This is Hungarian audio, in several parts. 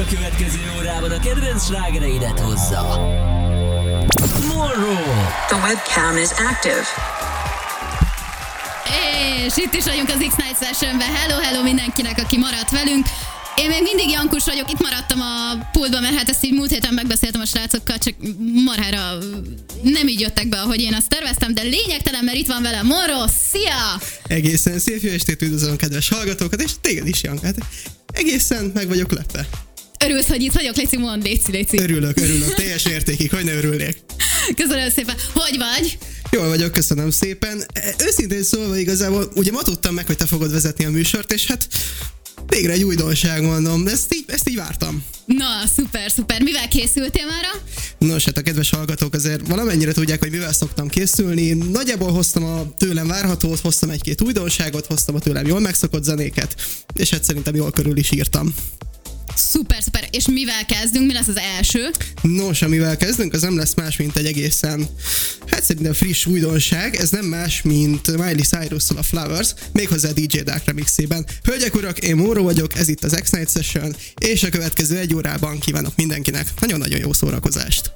A következő órában a kedvenc slágereidet hozza. Morrow. The webcam is active. És itt is vagyunk az X-Night Sessionben. Hello, hello mindenkinek, aki maradt velünk. Én még mindig Jankus vagyok, itt maradtam a pultban, mert hát ezt így múlt héten megbeszéltem a srácokkal, csak marhára nem így jöttek be, ahogy én azt terveztem, de lényegtelen, mert itt van velem Moro, szia! Egészen szép jó estét üdvözlöm kedves hallgatókat, és téged is, Janka. Hát egészen meg vagyok lepve. Örülsz, hogy itt vagyok, Léci, mondd, léci, léci. Örülök, örülök, teljes értékig, hogy ne örülnék. Köszönöm szépen. Hogy vagy? Jól vagyok, köszönöm szépen. Őszintén szólva igazából, ugye ma tudtam meg, hogy te fogod vezetni a műsort, és hát végre egy újdonság mondom, ezt így, ezt így vártam. Na, szuper, szuper. Mivel készültél már? Nos, hát a kedves hallgatók azért valamennyire tudják, hogy mivel szoktam készülni. Nagyjából hoztam a tőlem várhatót, hoztam egy-két újdonságot, hoztam a tőlem jól megszokott zenéket, és hát szerintem jól körül is írtam. Szuper, szuper. És mivel kezdünk? Mi lesz az első? Nos, amivel kezdünk, az nem lesz más, mint egy egészen, hát szerintem friss újdonság. Ez nem más, mint Miley cyrus a Flowers, méghozzá DJ Dark remixében. Hölgyek, urak, én Móró vagyok, ez itt az X-Night Session, és a következő egy órában kívánok mindenkinek nagyon-nagyon jó szórakozást.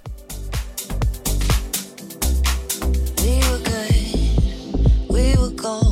We were good, we were gold.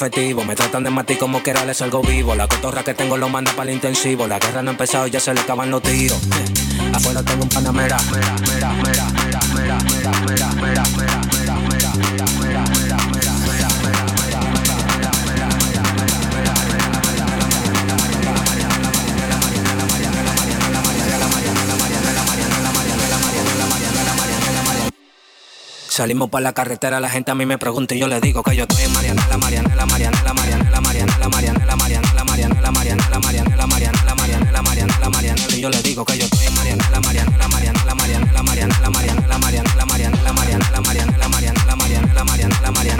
Me tratan de matar como que era les algo vivo. La cotorra que tengo lo manda para el intensivo. La guerra no ha empezado y ya se le acaban los tiros. Eh, afuera tengo un panamera. mera, mera, mera, mera, mera, mera, mera, mera. Salimos por la carretera, la gente a mí me pregunta y yo le digo que yo estoy en Marianela, Marianela, Marianela, Marianela, Marianela, Marianela, Marianela, Marianela, Marianela, Marianela, Marianela, Marianela, Marianela, Marianela, y yo le digo que yo estoy en Marianela, Marianela, Marianela, Marianela, Marianela, Marianela, Marianela, Marianela, Marianela, Marianela, Marianela, Marianela, Marianela,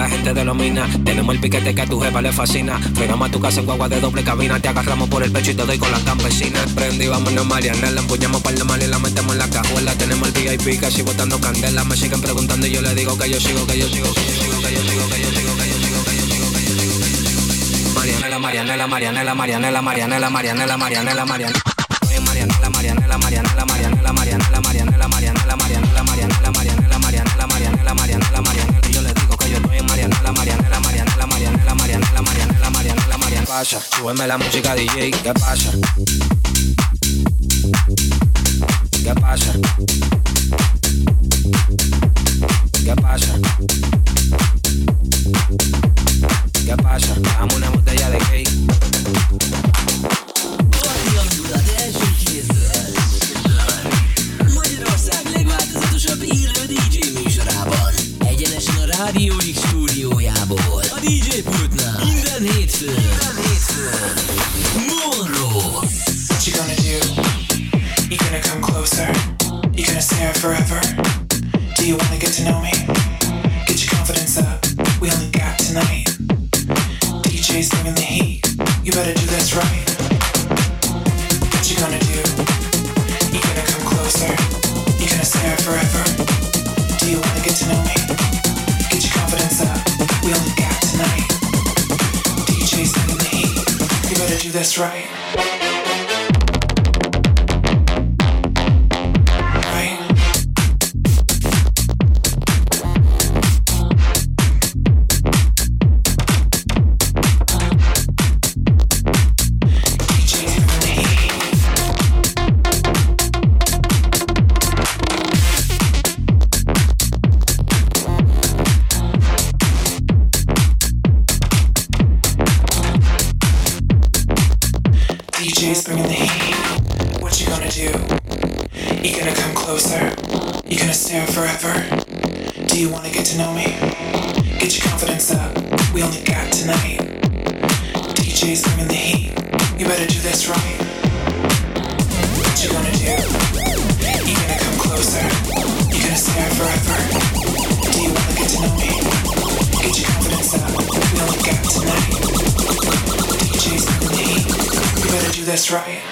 la la gente de minas. Tenemos el piquete que a tu jefa le fascina. Frenamos a tu casa en guagua de doble cabina. Te agarramos por el pecho y te doy con las campesinas. Prendí, vámonos, Mariana. La empuñamos para la mal y la metemos en la cajuela. Tenemos el VIP casi botando candela. Me siguen preguntando y yo le digo que yo sigo, que yo sigo, que yo sigo, que yo sigo, que yo sigo, que yo sigo, que yo sigo, que yo sigo, que yo sigo. Marianela, Marianela, Marianela, Marianela, Marianela, Marianela, Marianela, Marianela, Marianela, Marianela, súbeme la música DJ, ¿qué pasa? ¿Qué pasa? We only got tonight. DJ's bringing the heat. You better do this right. What you gonna do? You gonna come closer? You gonna stare forever? Do you wanna get to know me? Get your confidence up. We only got tonight. DJ's bringing the heat. You better do this right. Right?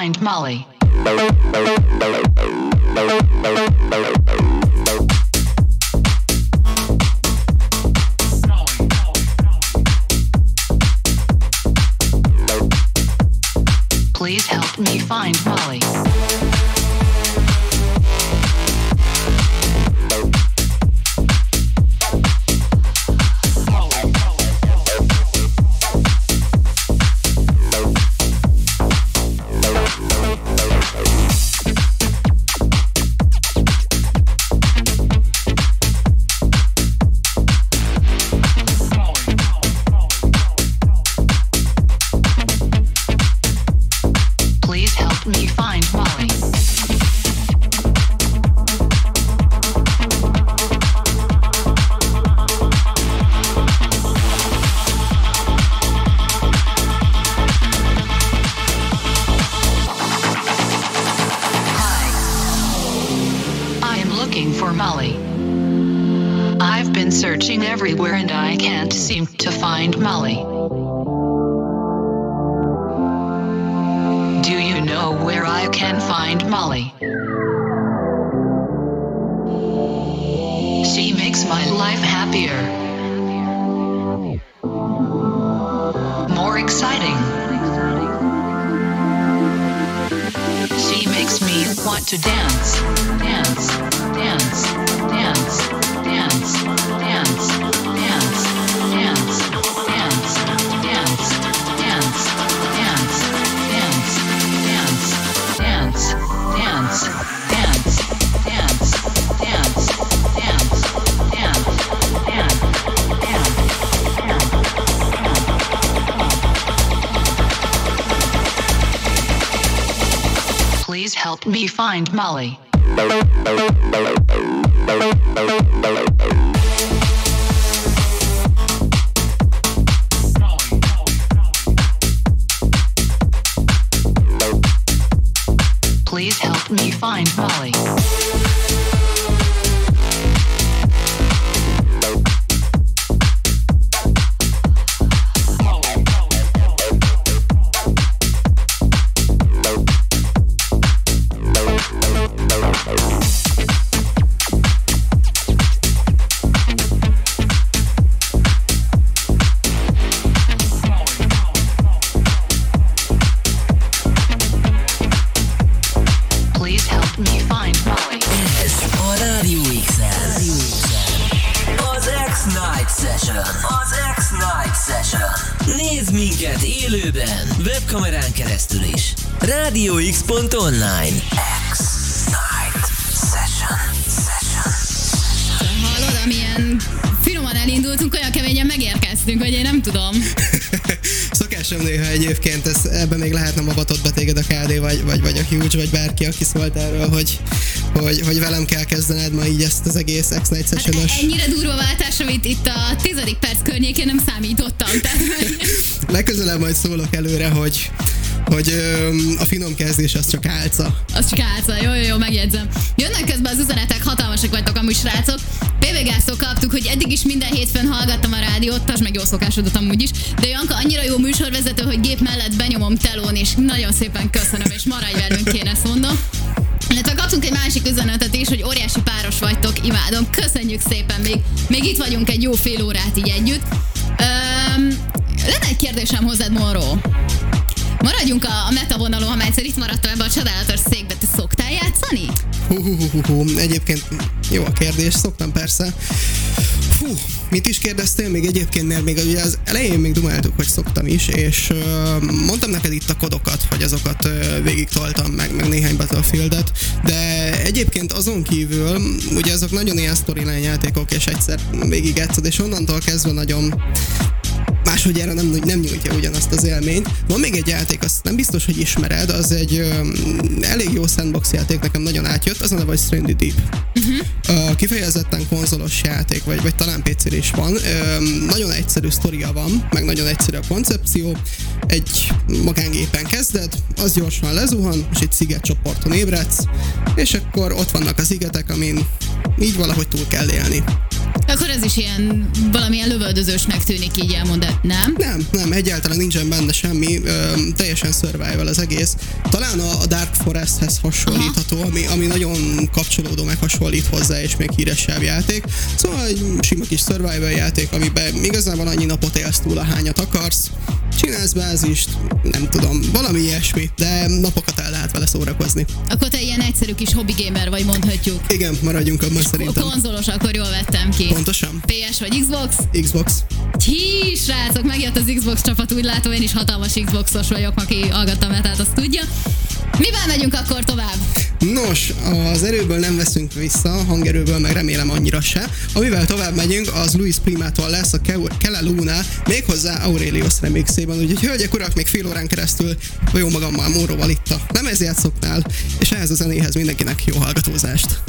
Find Molly. Everywhere and I can't seem webkamerán keresztül is. RádioX.online X-Night Session. Session. Hallod, amilyen finoman elindultunk, olyan keményen megérkeztünk, vagy én nem tudom. Szokásom néha egyébként, ez, ebben még lehetne avatott be téged a KD, vagy, vagy, vagy a Huge, vagy bárki, aki szólt erről, hogy, hogy, hogy velem kell kezdened ma így ezt az egész X-Night Hát session ennyire durva váltás, amit itt a tizedik perc környékén nem számítottam. Tehát, Legközelebb majd szólok előre, hogy hogy öm, a finom kezdés az csak álca. az csak álca. Jó, jó, jó, megjegyzem. Jönnek közben az üzenetek, hatalmasak vagytok amúgy srácok. PVG-sztól kaptuk, hogy eddig is minden hétfőn hallgattam a rádiót, tas meg jó szokásodat amúgy is, de Janka annyira jó műsorvezető, hogy gép mellett benyomom telón, és nagyon szépen köszönöm, és maradj velünk, én ezt mondom. Illetve kaptunk egy másik üzenetet is, hogy óriási páros vagytok, imádom, köszönjük szépen, még, még itt vagyunk egy jó fél órát így együtt. Öm, lenne egy kérdésem hozzád, Moró. Maradjunk a, a meta vonalon, ha már egyszer itt maradtam ebbe a csodálatos székbe, te szoktál játszani? Hú. Egyébként jó a kérdés, szoktam persze. Hú, mit is kérdeztél még egyébként, mert még ugye az elején még dumáltuk, hogy szoktam is, és uh, mondtam neked itt a kodokat, hogy azokat uh, végig toltam meg, meg néhány Battlefieldet, de egyébként azon kívül, ugye azok nagyon ilyen storyline játékok, és egyszer végig játszod, és onnantól kezdve nagyon másodjára nem, nem nyújtja ugyanazt az élményt. Van még egy játék, azt nem biztos, hogy ismered, az egy um, elég jó sandbox játék, nekem nagyon átjött, az a neve, hogy Stranded Deep. Uh-huh. Uh, kifejezetten konzolos játék, vagy, vagy talán pc is van. Um, nagyon egyszerű sztoria van, meg nagyon egyszerű a koncepció. Egy magángépen kezded, az gyorsan lezuhan, és egy sziget csoporton ébredsz, és akkor ott vannak az szigetek, amin így valahogy túl kell élni. Akkor ez is ilyen valamilyen lövöldözősnek tűnik így elmondat, nem? Nem, nem, egyáltalán nincsen benne semmi, ö, teljesen survival az egész. Talán a, Dark Foresthez hasonlítható, ami, ami nagyon kapcsolódó meg hasonlít hozzá, és még híresebb játék. Szóval egy sima kis survival játék, amiben igazából annyi napot élsz túl, ahányat akarsz. Csinálsz bázist, nem tudom, valami ilyesmi, de napokat el lehet vele szórakozni. Akkor te ilyen egyszerű kis hobby gamer vagy mondhatjuk. Igen, maradjunk abban szerintem. Konzolos, akkor jól vettem ki. Pontosan. PS vagy Xbox? Xbox. Hí, srácok, megjött az Xbox csapat, úgy látom, én is hatalmas Xboxos vagyok, aki hallgattam el, tehát azt tudja. Mivel megyünk akkor tovább? Nos, az erőből nem veszünk vissza, a hangerőből meg remélem annyira se. Amivel tovább megyünk, az Luis Primától lesz a Ke- Kele Luna, méghozzá Aurelius remixében, úgyhogy hölgyek, urak, még fél órán keresztül jó magammal Móróval itt a lemezjátszoknál, és ehhez a zenéhez mindenkinek jó hallgatózást.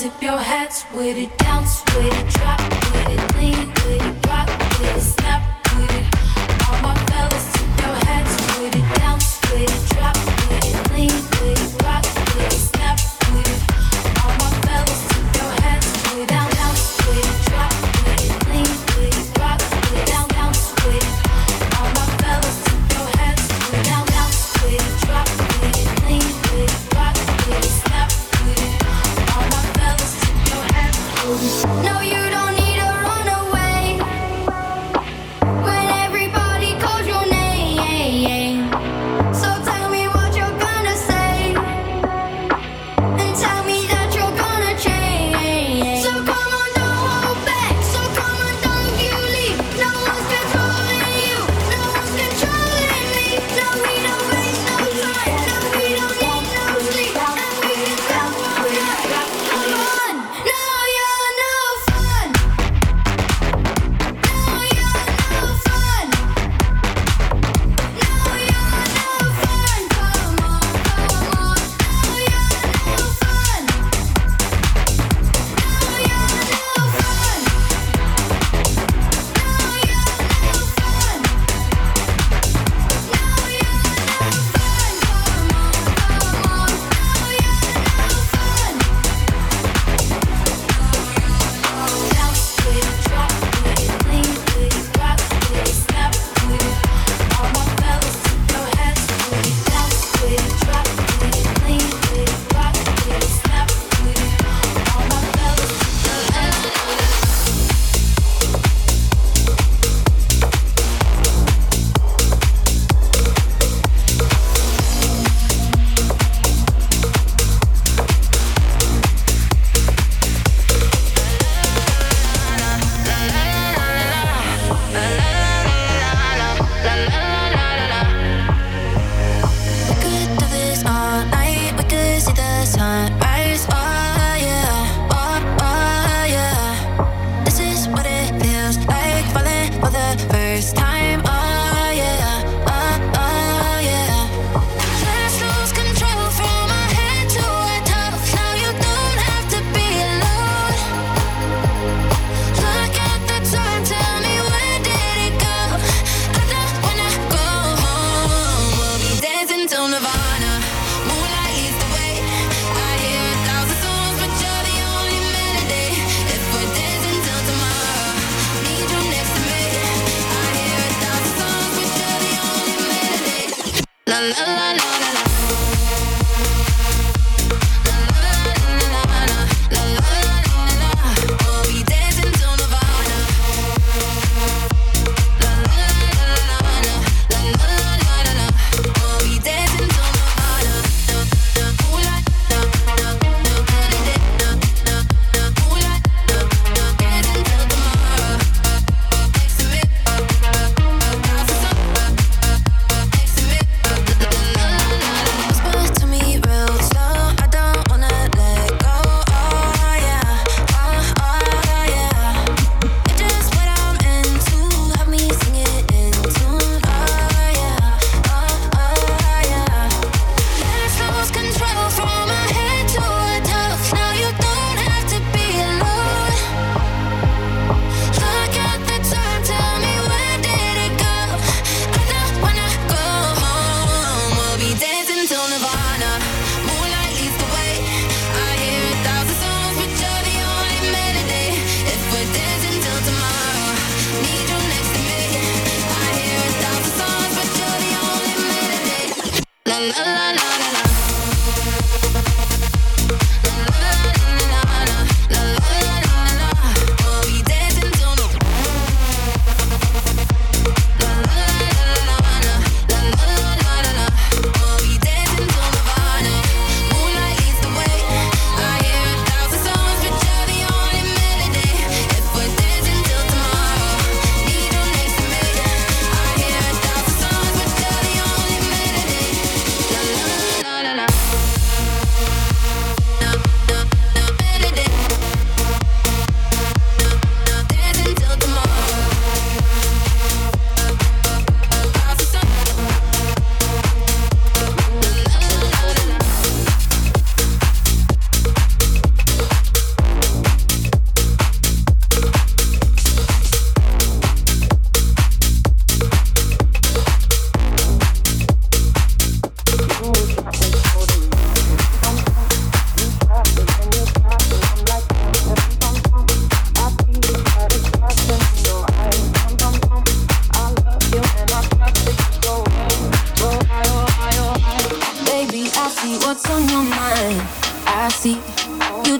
Tip your hats with it, bounce with it, drop with it, lean.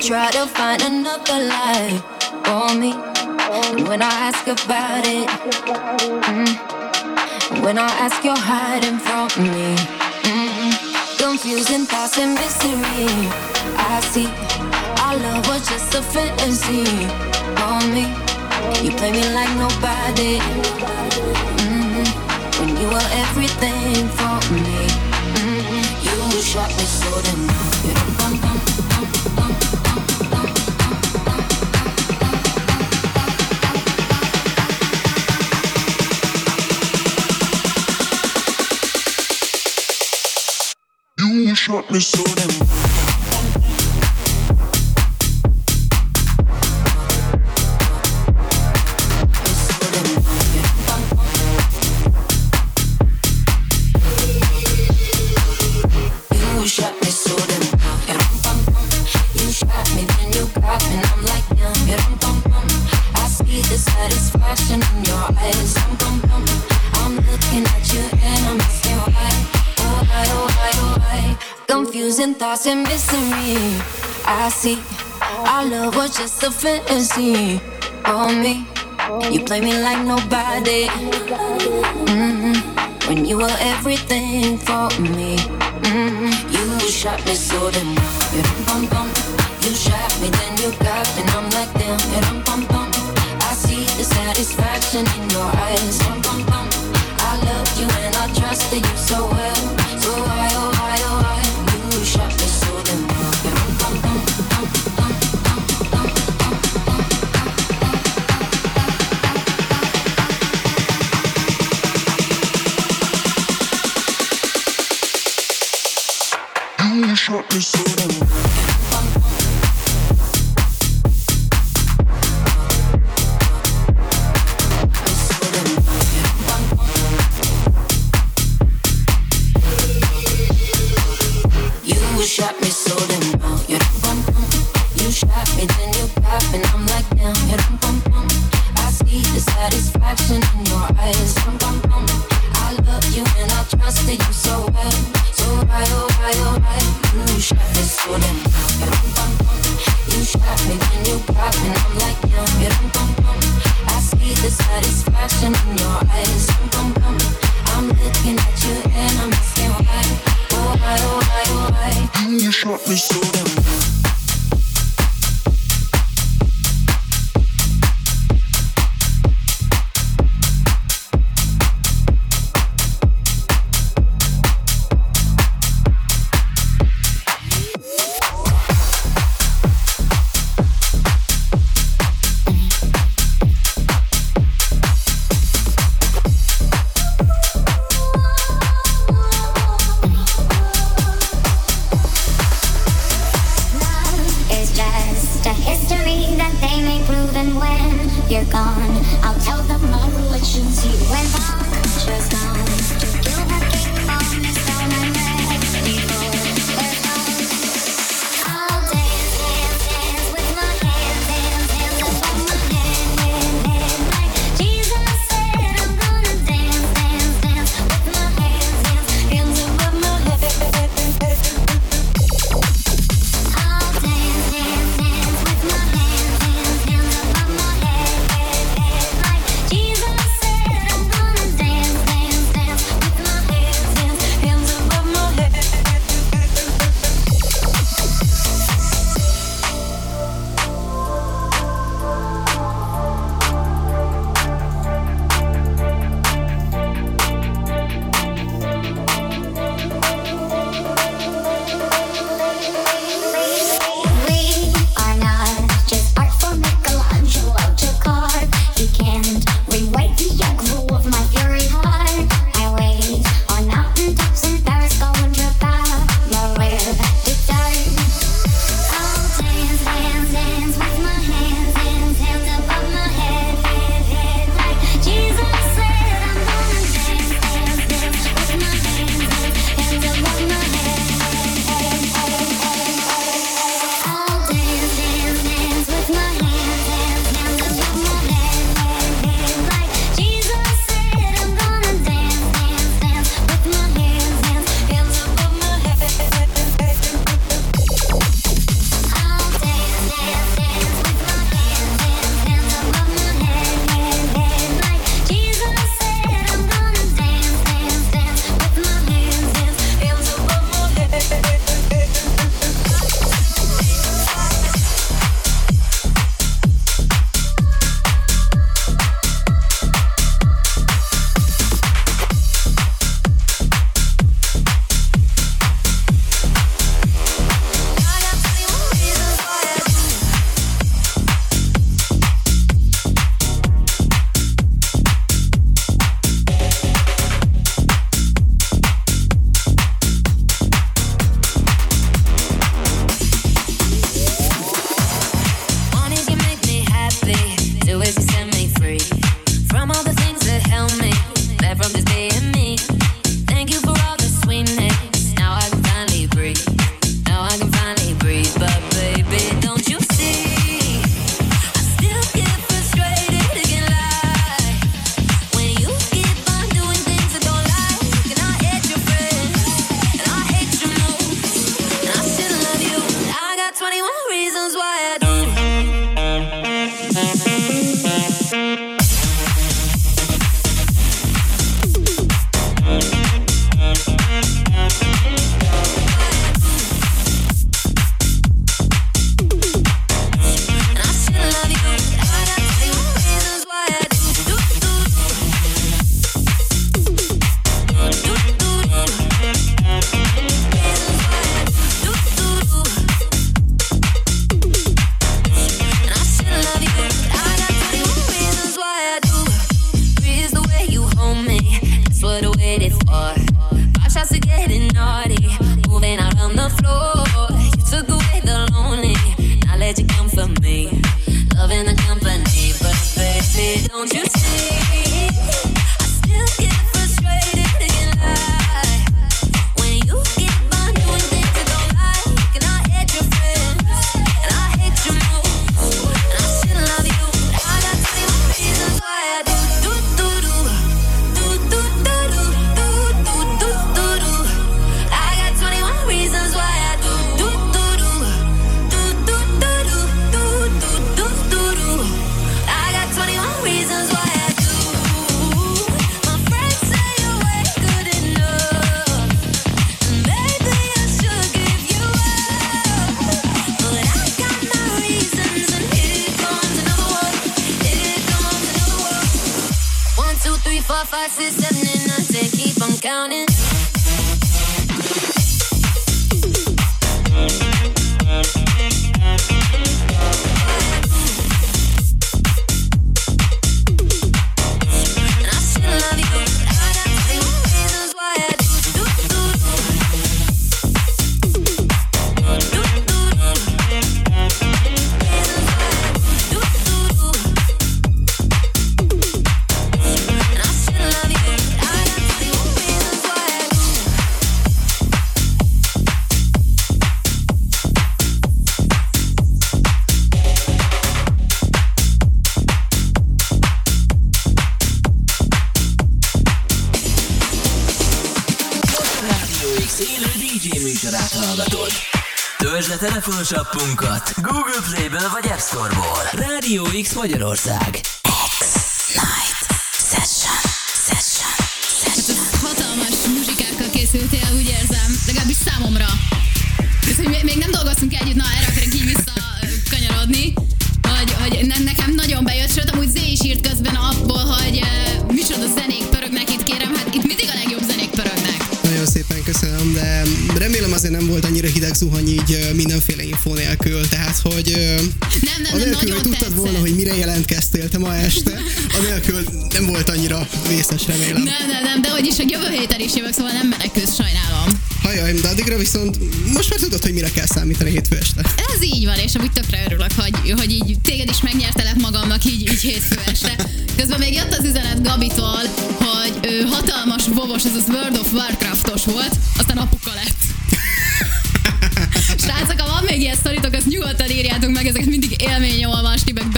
Try to find another life for me. When I ask about it, mm, when I ask, you're hiding from me. Mm, confusing thoughts and mystery. I see our love was just a fantasy for me. You play me like nobody. Mm, when you were everything for me. Mm, you shot me so damn. Shot me so damn. See our love was just a fantasy for me. You play me like nobody. Mhm. When you were everything for me. Mhm. You shot me so damn. You. You shot me, then you got me, and I'm like damn. You. I see the satisfaction in your eyes. I loved you and I trusted you so well. So why hurt me so Magyarország. Vészes, remélem. Nem, nem, nem, de hogy is a jövő héten is jövök, szóval nem menekülsz, sajnálom. Hajaj, de addigra viszont most már tudod, hogy mire kell számítani hétfő este. Ez így van, és amúgy tökre örülök, hogy, hogy így téged is megnyertelek magamnak így, így hétfő este. Közben még jött az üzenet Gabitól, hogy ő hatalmas vovos, ez az World of Warcraftos volt, aztán apuka lett. Srácok, ha van még ilyen sztoritok, azt nyugodtan írjátok meg, ezeket mindig élmény olvasni, meg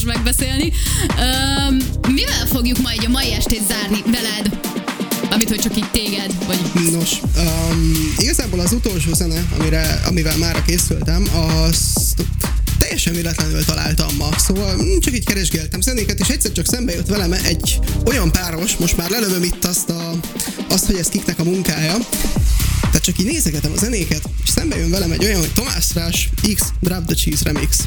és megbeszélni. Öm, mivel fogjuk ma így a mai estét zárni veled? Amit, hogy csak így téged, vagy Nos, um, igazából az utolsó zene, amire, amivel már készültem, azt teljesen véletlenül találtam ma, szóval csak így keresgéltem zenéket, és egyszer csak szembe jött velem egy olyan páros, most már lelövöm itt azt, a, azt hogy ez kiknek a munkája, tehát csak így nézegetem a zenéket, és szembe jön velem egy olyan, hogy Tomás Rás X Drop the Cheese Remix.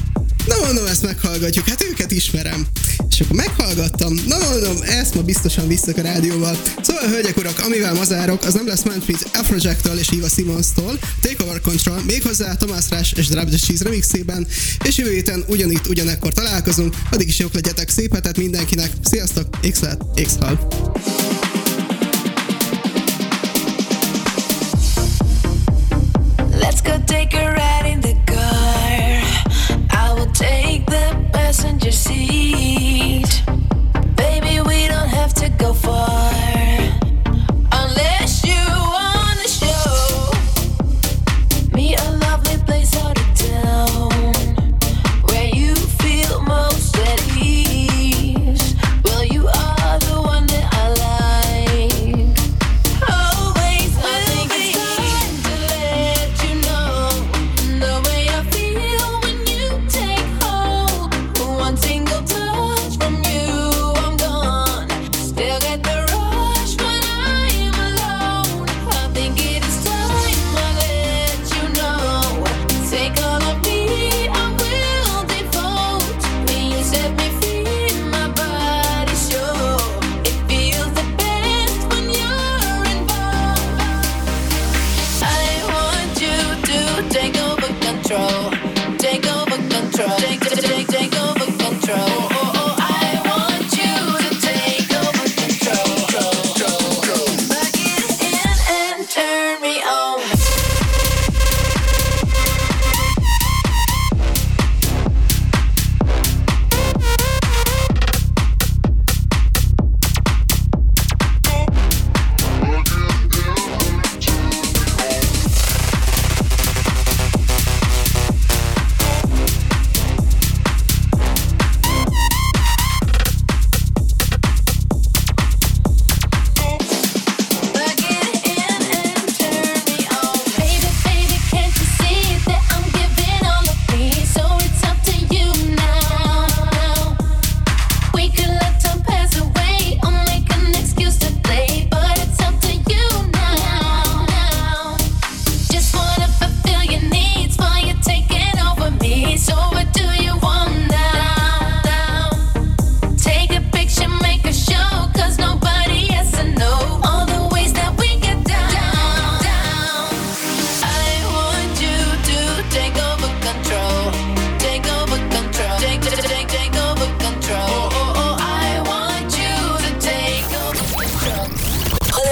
Na mondom, ezt meghallgatjuk, hát őket ismerem. És akkor meghallgattam, na mondom, ezt ma biztosan visszak a rádióval. Szóval, hölgyek, urak, amivel mazárok, az nem lesz mint Afrojack-től és Eva Simons-tól, Takeover Control, méghozzá Tomás Rás és Drop the Cheese remixében, és jövő héten ugyanitt, ugyanekkor találkozunk, addig is jók legyetek, szép hetet mindenkinek, sziasztok, x x hal. Let's go see.